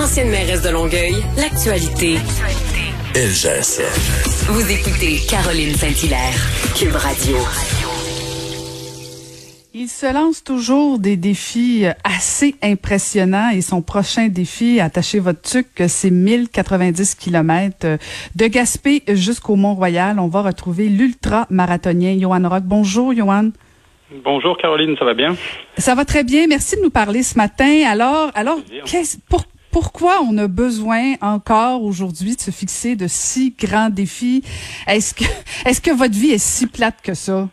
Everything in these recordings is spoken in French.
Ancienne mairesse de Longueuil, l'actualité. Ça. Vous écoutez Caroline Saint-Hilaire, Cube Radio. Il se lance toujours des défis assez impressionnants et son prochain défi, attachez votre tuc, c'est 1090 km de Gaspé jusqu'au Mont-Royal. On va retrouver l'ultra-marathonien Johan Rock. Bonjour, Johan. Bonjour Caroline, ça va bien? Ça va très bien. Merci de nous parler ce matin. Alors, alors, pour, pourquoi on a besoin encore aujourd'hui de se fixer de si grands défis? Est-ce que, est-ce que votre vie est si plate que ça?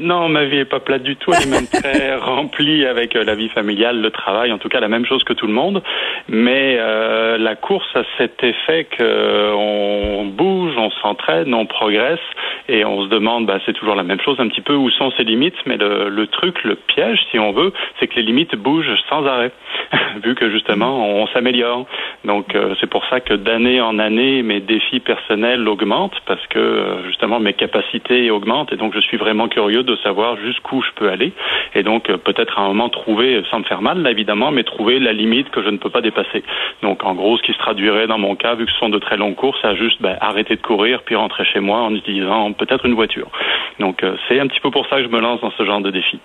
Non, ma vie est pas plate du tout. Elle est même très remplie avec euh, la vie familiale, le travail, en tout cas la même chose que tout le monde. Mais euh, la course a cet effet qu'on bouge, on s'entraîne, on progresse et on se demande, bah, c'est toujours la même chose un petit peu, où sont ses limites. Mais le, le truc, le piège, si on veut, c'est que les limites bougent sans arrêt, vu que justement on s'améliore. Donc euh, c'est pour ça que d'année en année, mes défis personnels augmentent parce que euh, justement mes capacités augmentent et donc je suis vraiment curieux de savoir jusqu'où je peux aller et donc euh, peut-être à un moment trouver, sans me faire mal là, évidemment, mais trouver la limite que je ne peux pas dépasser. Donc en gros, ce qui se traduirait dans mon cas, vu que ce sont de très longues courses, à juste ben, arrêter de courir puis rentrer chez moi en utilisant peut-être une voiture. Donc c'est un petit peu pour ça que je me lance dans ce genre de défi.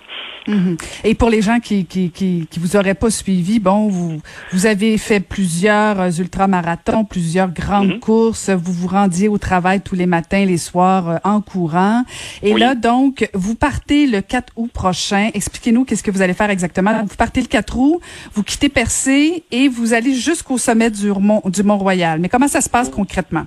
Mhm. Et pour les gens qui, qui, qui, qui vous auraient pas suivi, bon, vous, vous avez fait plusieurs euh, ultramarathons, plusieurs grandes Mhm. courses. Vous vous rendiez au travail tous les matins, les soirs euh, en courant. Et Oui. là, donc, vous partez le 4 août prochain. Expliquez-nous qu'est-ce que vous allez faire exactement. Vous partez le 4 août, vous quittez Percé et vous allez jusqu'au sommet du Mont, du Mont-Royal. Mais comment ça se passe concrètement?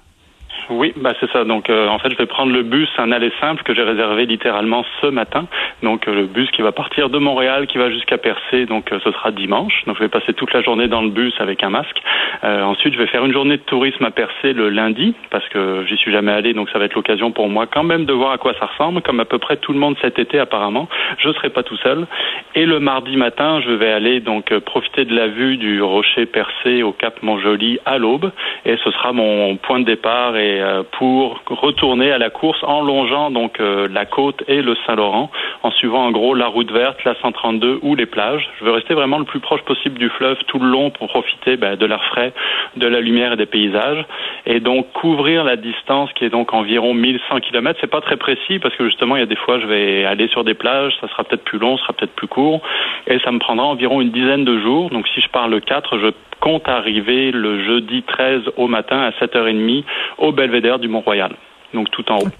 Oui, bah c'est ça. Donc euh, en fait, je vais prendre le bus, un aller simple que j'ai réservé littéralement ce matin. Donc euh, le bus qui va partir de Montréal, qui va jusqu'à Percé. Donc euh, ce sera dimanche. Donc je vais passer toute la journée dans le bus avec un masque. Euh, ensuite, je vais faire une journée de tourisme à Percé le lundi parce que j'y suis jamais allé. Donc ça va être l'occasion pour moi quand même de voir à quoi ça ressemble, comme à peu près tout le monde cet été apparemment. Je serai pas tout seul. Et le mardi matin, je vais aller donc profiter de la vue du rocher Percé au Cap Montjoli à l'aube. Et ce sera mon point de départ euh, pour retourner à la course en longeant donc euh, la côte et le Saint-Laurent, en suivant en gros la route verte, la 132 ou les plages. Je veux rester vraiment le plus proche possible du fleuve tout le long pour profiter ben, de l'air frais, de la lumière et des paysages, et donc couvrir la distance qui est donc environ 1100 km. C'est pas très précis parce que justement il y a des fois je vais aller sur des plages, ça sera peut-être plus long, ça sera peut-être plus court, et ça me prendra environ une dizaine de jours. Donc si je pars le 4, je compte arriver le jeudi 13 au matin à 7h30 au belvédère du Mont-Royal. Donc tout en haut.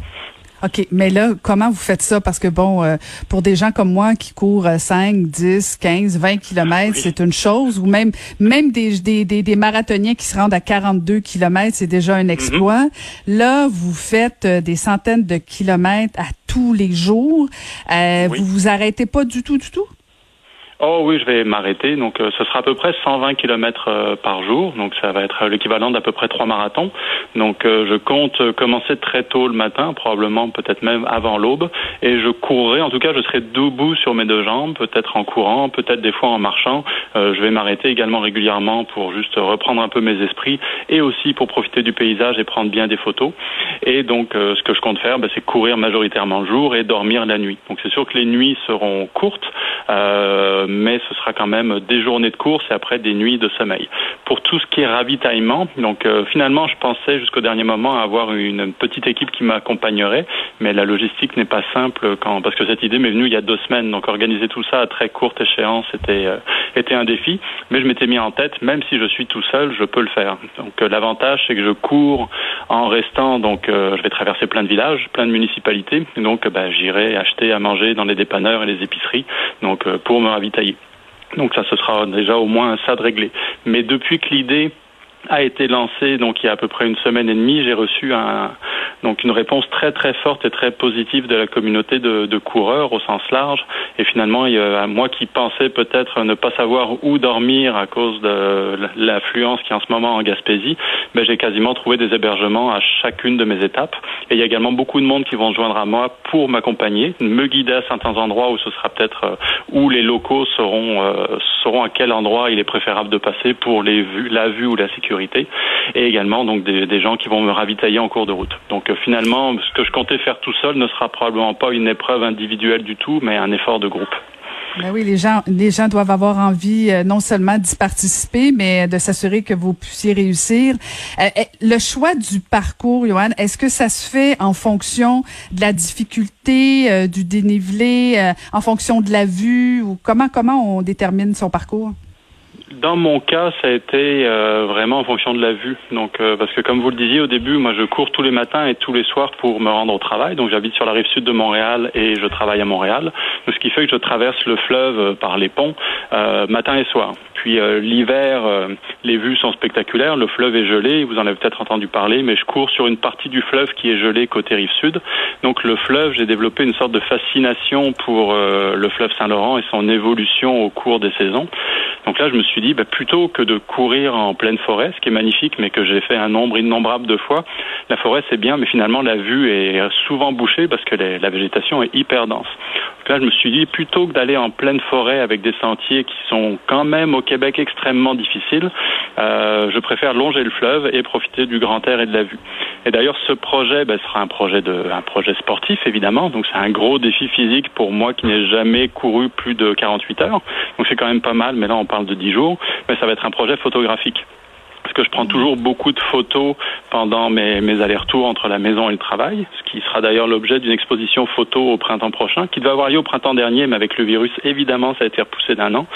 OK, mais là, comment vous faites ça? Parce que, bon, euh, pour des gens comme moi qui courent euh, 5, 10, 15, 20 kilomètres, Oui. c'est une chose. Ou même même des, des, des, des marathoniens qui se rendent à 42 kilomètres, c'est déjà un exploit. Là, vous faites euh, des centaines de kilomètres à tous les jours. Euh, Oui. Vous vous arrêtez pas du tout, du tout? Oh oui, je vais m'arrêter. Donc euh, ce sera à peu près 120 km euh, par jour. Donc ça va être l'équivalent d'à peu près trois marathons. Donc euh, je compte commencer très tôt le matin, probablement peut-être même avant l'aube. Et je courrai, en tout cas je serai debout sur mes deux jambes, peut-être en courant, peut-être des fois en marchant. Euh, je vais m'arrêter également régulièrement pour juste reprendre un peu mes esprits et aussi pour profiter du paysage et prendre bien des photos. Et donc euh, ce que je compte faire, ben, c'est courir majoritairement le jour et dormir la nuit. Donc c'est sûr que les nuits seront courtes. Euh, mais ce sera quand même des journées de course et après des nuits de sommeil. Pour tout ce qui est ravitaillement, donc euh, finalement, je pensais jusqu'au dernier moment avoir une petite équipe qui m'accompagnerait, mais la logistique n'est pas simple quand parce que cette idée m'est venue il y a deux semaines. Donc organiser tout ça à très courte échéance était euh, était un défi, mais je m'étais mis en tête, même si je suis tout seul, je peux le faire. Donc euh, l'avantage c'est que je cours en restant, donc je vais traverser plein de villages, plein de municipalités, donc bah, j'irai acheter à manger dans les dépanneurs et les épiceries, donc pour me ravitailler. Donc ça, ce sera déjà au moins ça de réglé. Mais depuis que l'idée a été lancée, donc il y a à peu près une semaine et demie, j'ai reçu un, Donc une réponse très très forte et très positive de la communauté de, coureurs au sens large. Et finalement, moi qui pensais peut-être ne pas savoir où dormir à cause de l'affluence qui est en ce moment en Gaspésie, ben, j'ai quasiment trouvé des hébergements à chacune de mes étapes. Et il y a également beaucoup de monde qui vont se joindre à moi pour m'accompagner, me guider à certains endroits où ce sera peut-être euh, où les locaux sauront euh, sauront à quel endroit il est préférable de passer pour les la vue ou la sécurité, et également donc des, des gens qui vont me ravitailler en cours de route. Donc euh, finalement, ce que je comptais faire tout seul ne sera probablement pas une épreuve individuelle du tout, mais un effort de groupe. Ben oui, les gens, les gens doivent avoir envie euh, non seulement d'y participer, mais de s'assurer que vous puissiez réussir. Euh, eh, le choix du parcours, Johan, est-ce que ça se fait en fonction de la difficulté, euh, du dénivelé, en fonction de la vue, ou comment comment on détermine son parcours? Dans mon cas, ça a été euh, vraiment en fonction de la vue. Donc, euh, parce que comme vous le disiez au début, moi, je cours tous les matins et tous les soirs pour me rendre au travail. Donc, j'habite sur la rive sud de Montréal et je travaille à Montréal. Donc, ce qui fait que je traverse le fleuve euh, par les ponts matin et soir. Puis l'hiver, les vues sont spectaculaires. Le fleuve est gelé. Vous en avez peut-être entendu parler, mais je cours sur une partie du fleuve qui est gelée côté rive sud. Donc, le fleuve, j'ai développé une sorte de fascination pour le fleuve Saint-Laurent et son évolution au cours des saisons. Donc là, je me suis dit, bah, plutôt que de courir en pleine forêt, ce qui est magnifique, mais que j'ai fait un nombre innombrable de fois, la forêt c'est bien, mais finalement la vue est souvent bouchée parce que la végétation est hyper dense. Donc là, je me suis dit, plutôt que d'aller en pleine forêt avec des sentiers qui sont quand même au Québec extrêmement difficiles, euh, je préfère longer le fleuve et profiter du grand air et de la vue. Et d'ailleurs, ce projet ben, sera un projet de, un projet sportif évidemment. Donc c'est un gros défi physique pour moi qui n'ai jamais couru plus de 48 heures. Donc c'est quand même pas mal. Mais là, on parle de 10 jours. Mais ça va être un projet photographique parce que je prends toujours beaucoup de photos pendant mes, allers-retours entre la maison et le travail, ce qui sera d'ailleurs l'objet d'une exposition photo au printemps prochain, qui devait avoir lieu au printemps dernier, mais avec le virus, évidemment, ça a été repoussé d'un an.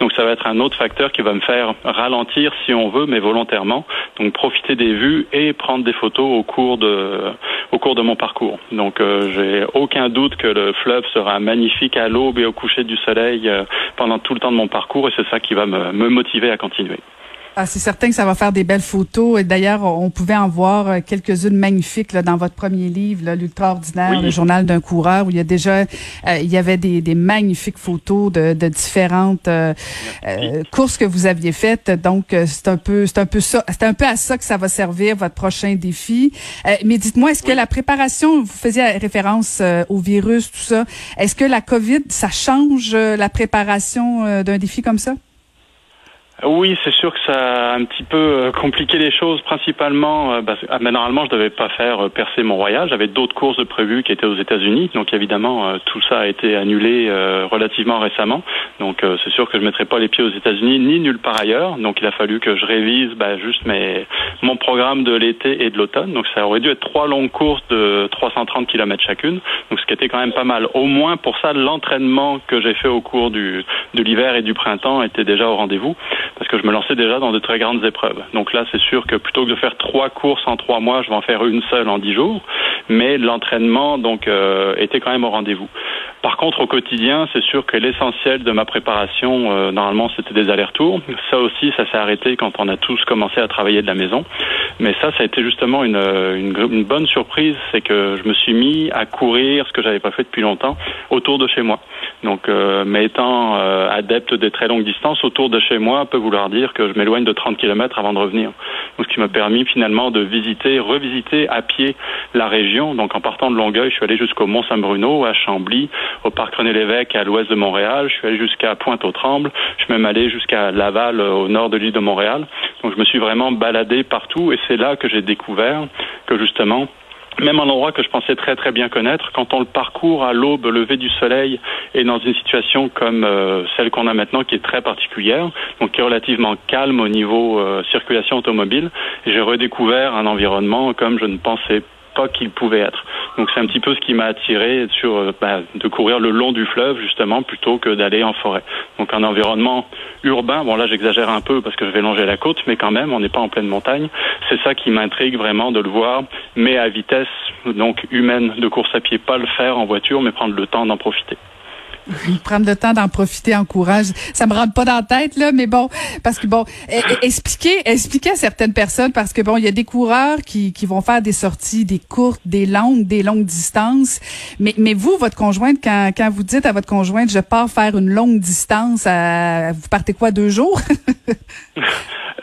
Donc ça va être un autre facteur qui va me faire ralentir si on veut, mais volontairement. Donc profiter des vues et prendre des photos au cours de, mon parcours. Donc euh, j'ai aucun doute que le fleuve sera magnifique à l'aube et au coucher du soleil euh, pendant tout le temps de mon parcours et c'est ça qui va me motiver à continuer. Ah, c'est certain que ça va faire des belles photos. Et d'ailleurs, on pouvait en voir euh, quelques-unes magnifiques là, dans votre premier livre, l'Ultraordinaire, le journal d'un coureur, où il y a déjà, euh, il y avait des, des magnifiques photos de, de différentes euh, courses que vous aviez faites. Donc, c'est un peu, c'est un peu ça, c'est un peu à ça que ça va servir votre prochain défi. mais dites-moi, est-ce que la préparation, vous faisiez référence au virus, tout ça, est-ce que la COVID, ça change la préparation d'un défi comme ça? Oui, c'est sûr que ça a un petit peu euh, compliqué les choses, principalement euh, parce que ah, normalement je devais pas faire euh, percer Mont-Royal, j'avais d'autres courses prévues qui étaient aux États-Unis, donc évidemment tout ça a été annulé relativement récemment, donc c'est sûr que je mettrai pas les pieds aux États-Unis ni nulle part ailleurs, donc il a fallu que je révise bah, juste mes, mon programme de l'été et de l'automne, donc ça aurait dû être trois longues courses de 330 km chacune, donc ce qui était quand même pas mal. Au moins pour ça, l'entraînement que j'ai fait au cours du, de l'hiver et du printemps était déjà au rendez-vous parce que je me lançais déjà dans de très grandes épreuves. Donc là, c'est sûr que plutôt que de faire trois courses en trois mois, je vais en faire une seule en dix jours. Mais l'entraînement donc euh, était quand même au rendez-vous. Par contre, au quotidien, c'est sûr que l'essentiel de ma préparation, euh, normalement, c'était des allers-retours. Ça aussi, ça s'est arrêté quand on a tous commencé à travailler de la maison. Mais ça, ça a été justement une, une, une bonne surprise, c'est que je me suis mis à courir, ce que j'avais pas fait depuis longtemps, autour de chez moi. Donc, euh, mais étant euh, adepte des très longues distances, autour de chez moi peut vouloir dire que je m'éloigne de 30 km avant de revenir. Donc, ce qui m'a permis finalement de visiter, revisiter à pied la région. Donc, en partant de Longueuil, je suis allé jusqu'au Mont-Saint-Bruno, à Chambly, au parc René-Lévesque à l'ouest de Montréal. Je suis allé jusqu'à Pointe-aux-Trembles. Je suis même allé jusqu'à Laval, au nord de l'île de Montréal. Donc, je me suis vraiment baladé partout et c'est là que j'ai découvert que justement, même un endroit que je pensais très très bien connaître, quand on le parcourt à l'aube, lever du soleil, et dans une situation comme euh, celle qu'on a maintenant, qui est très particulière, donc qui est relativement calme au niveau euh, circulation automobile, j'ai redécouvert un environnement comme je ne pensais pas qu'il pouvait être. Donc c'est un petit peu ce qui m'a attiré euh, bah, de courir le long du fleuve justement plutôt que d'aller en forêt. Donc un environnement urbain, bon là j'exagère un peu parce que je vais longer la côte, mais quand même on n'est pas en pleine montagne. C'est ça qui m'intrigue vraiment de le voir, mais à vitesse donc humaine de course à pied, pas le faire en voiture, mais prendre le temps d'en profiter. Prendre le temps d'en profiter en courage. Ça me rentre pas dans la tête, là, mais bon, parce que bon, e, e, expliquer, expliquer à certaines personnes, parce que bon, il y a des coureurs qui, qui vont faire des sorties, des courtes, des longues, des longues distances. Mais, mais vous, votre conjointe, quand, quand vous dites à votre conjointe, je pars faire une longue distance, vous partez quoi, deux jours?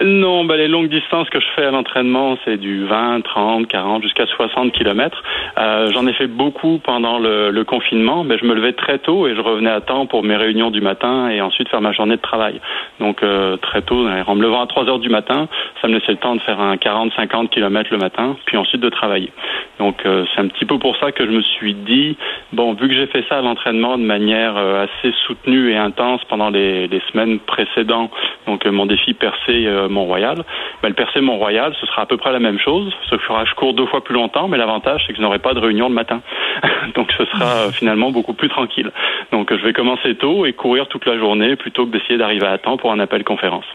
Non, bah, les longues distances que je fais à l'entraînement, c'est du 20, 30, 40, jusqu'à 60 kilomètres. Euh, J'en ai fait beaucoup pendant le, le, confinement, mais je me levais très tôt et je revenais à temps pour mes réunions du matin et ensuite faire ma journée de travail. Donc euh, très tôt, en me levant à 3 heures du matin, ça me laissait le temps de faire un 40-50 kilomètres le matin, puis ensuite de travailler. Donc euh, c'est un petit peu pour ça que je me suis dit, bon, vu que j'ai fait ça à l'entraînement de manière euh, assez soutenue et intense pendant les, semaines précédentes, donc mon défi percé Mont-Royal. Ben, le percé Mont-Royal, ce sera à peu près la même chose, sauf que je cours deux fois plus longtemps, mais l'avantage, c'est que je n'aurai pas de réunion le matin. Donc ce sera finalement beaucoup plus tranquille. Je vais commencer tôt et courir toute la journée plutôt que d'essayer d'arriver à temps pour un appel conférence.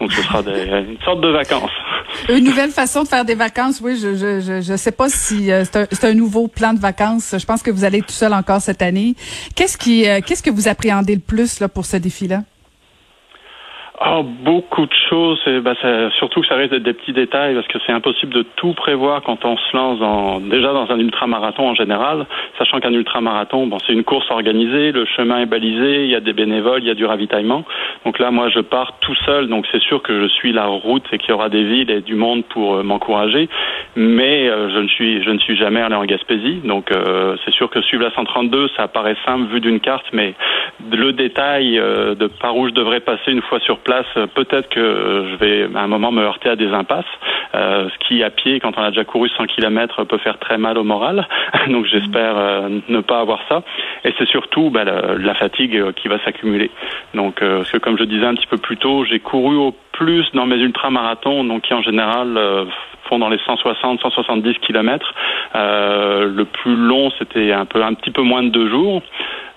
Donc ce sera une sorte de vacances. Une nouvelle façon de faire des vacances, oui. Je je je, sais pas si euh, c'est un, nouveau plan de vacances. Je pense que vous allez tout seul encore cette année. Qu'est-ce qui euh, qu'est-ce que vous appréhendez le plus là pour ce défi-là? Oh, beaucoup de choses. Ça, surtout que ça reste des petits détails parce que c'est impossible de tout prévoir quand on se lance dans, déjà dans un ultramarathon en général, sachant qu'un ultramarathon, bon, c'est une course organisée, le chemin est balisé, il y a des bénévoles, il y a du ravitaillement. Donc là, moi, je pars tout seul, donc c'est sûr que je suis la route et qu'il y aura des villes et du monde pour euh, m'encourager. Mais euh, je ne suis, je ne suis jamais allé en Gaspésie, donc euh, c'est sûr que suivre la 132, ça paraît simple vu d'une carte, mais le détail de par où je devrais passer une fois sur place peut-être que je vais à un moment me heurter à des impasses. Euh, ski à pied, quand on a déjà couru 100 km, peut faire très mal au moral. Donc j'espère euh, ne pas avoir ça. Et c'est surtout bah, la, fatigue euh, qui va s'accumuler. Donc, euh, parce que comme je disais un petit peu plus tôt, j'ai couru au plus dans mes ultramarathons, donc qui en général font dans les 160, 170 km. le plus long, c'était un peu un petit peu moins de deux jours.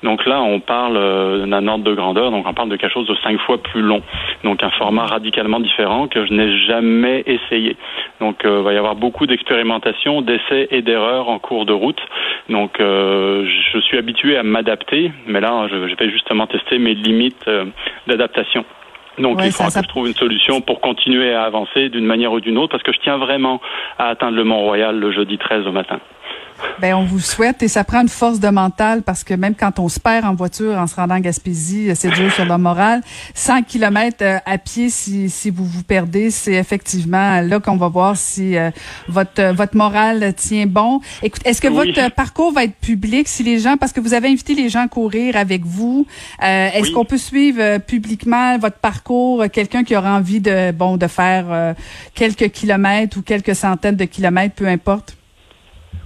Donc là, on parle euh, d'un ordre de grandeur, donc on parle de quelque chose de cinq fois plus long. Donc un format radicalement différent que je n'ai jamais essayé. Donc euh, il va y avoir beaucoup d'expérimentation, d'essais et d'erreurs en cours de route. Donc euh, je suis habitué à m'adapter, mais là, je, vais justement tester mes limites d'adaptation. Donc il faut que je trouve une solution pour continuer à avancer d'une manière ou d'une autre, parce que je tiens vraiment à atteindre le Mont Royal le jeudi 13 au matin. Ben, on vous souhaite et ça prend une force de mental parce que même quand on se perd en voiture en se rendant en Gaspésie, c'est dur sur le moral. 100 kilomètres euh, à pied, si, si vous vous perdez, c'est effectivement là qu'on va voir si euh, votre euh, votre morale tient bon. Écoute, est-ce que votre parcours va être public si les gens, parce que vous avez invité les gens à courir avec vous, est-ce qu'on peut suivre publiquement votre parcours, quelqu'un qui aura envie de bon de faire quelques kilomètres ou quelques centaines de kilomètres, peu importe?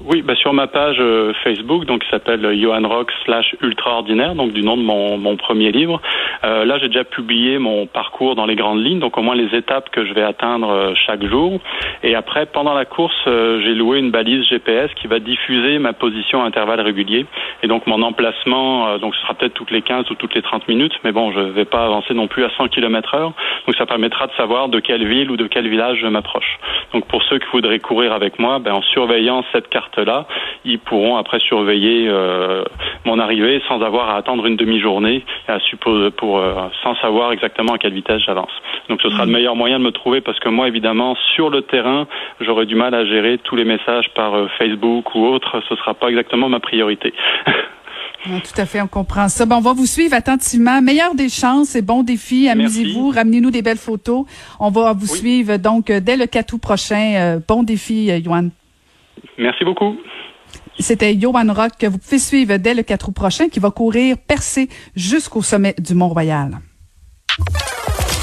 Oui, bah sur ma page euh, Facebook, donc qui s'appelle Johan Rock slash Ultraordinaire, donc du nom de mon, mon premier livre. Euh, là, j'ai déjà publié mon parcours dans les grandes lignes, donc au moins les étapes que je vais atteindre euh, chaque jour. Et après, pendant la course, euh, j'ai loué une balise GPS qui va diffuser ma position à intervalles réguliers. Et donc mon emplacement, donc ce sera peut-être toutes les 15 ou toutes les 30 minutes, mais bon, je vais pas avancer non plus à 100 km heure. Donc ça permettra de savoir de quelle ville ou de quel village je m'approche. Donc pour ceux qui voudraient courir avec moi, ben, en surveillant cette carte là ils pourront après surveiller euh, mon arrivée sans avoir à attendre une demi-journée à pour euh, sans savoir exactement à quelle vitesse j'avance. Donc ce sera le mm. meilleur moyen de me trouver parce que moi évidemment sur le terrain j'aurai du mal à gérer tous les messages par euh, Facebook ou autre. Ce sera pas exactement ma priorité. tout à fait, on comprend ça. Bon, on va vous suivre attentivement. Meilleure des chances et bon défi. Amusez-vous, ramenez-nous des belles photos. On va vous suivre donc dès le 4 août prochain. bon défi, Yoann. Merci beaucoup. C'était Johan Rock que vous pouvez suivre dès le 4 août prochain qui va courir percé jusqu'au sommet du Mont-Royal.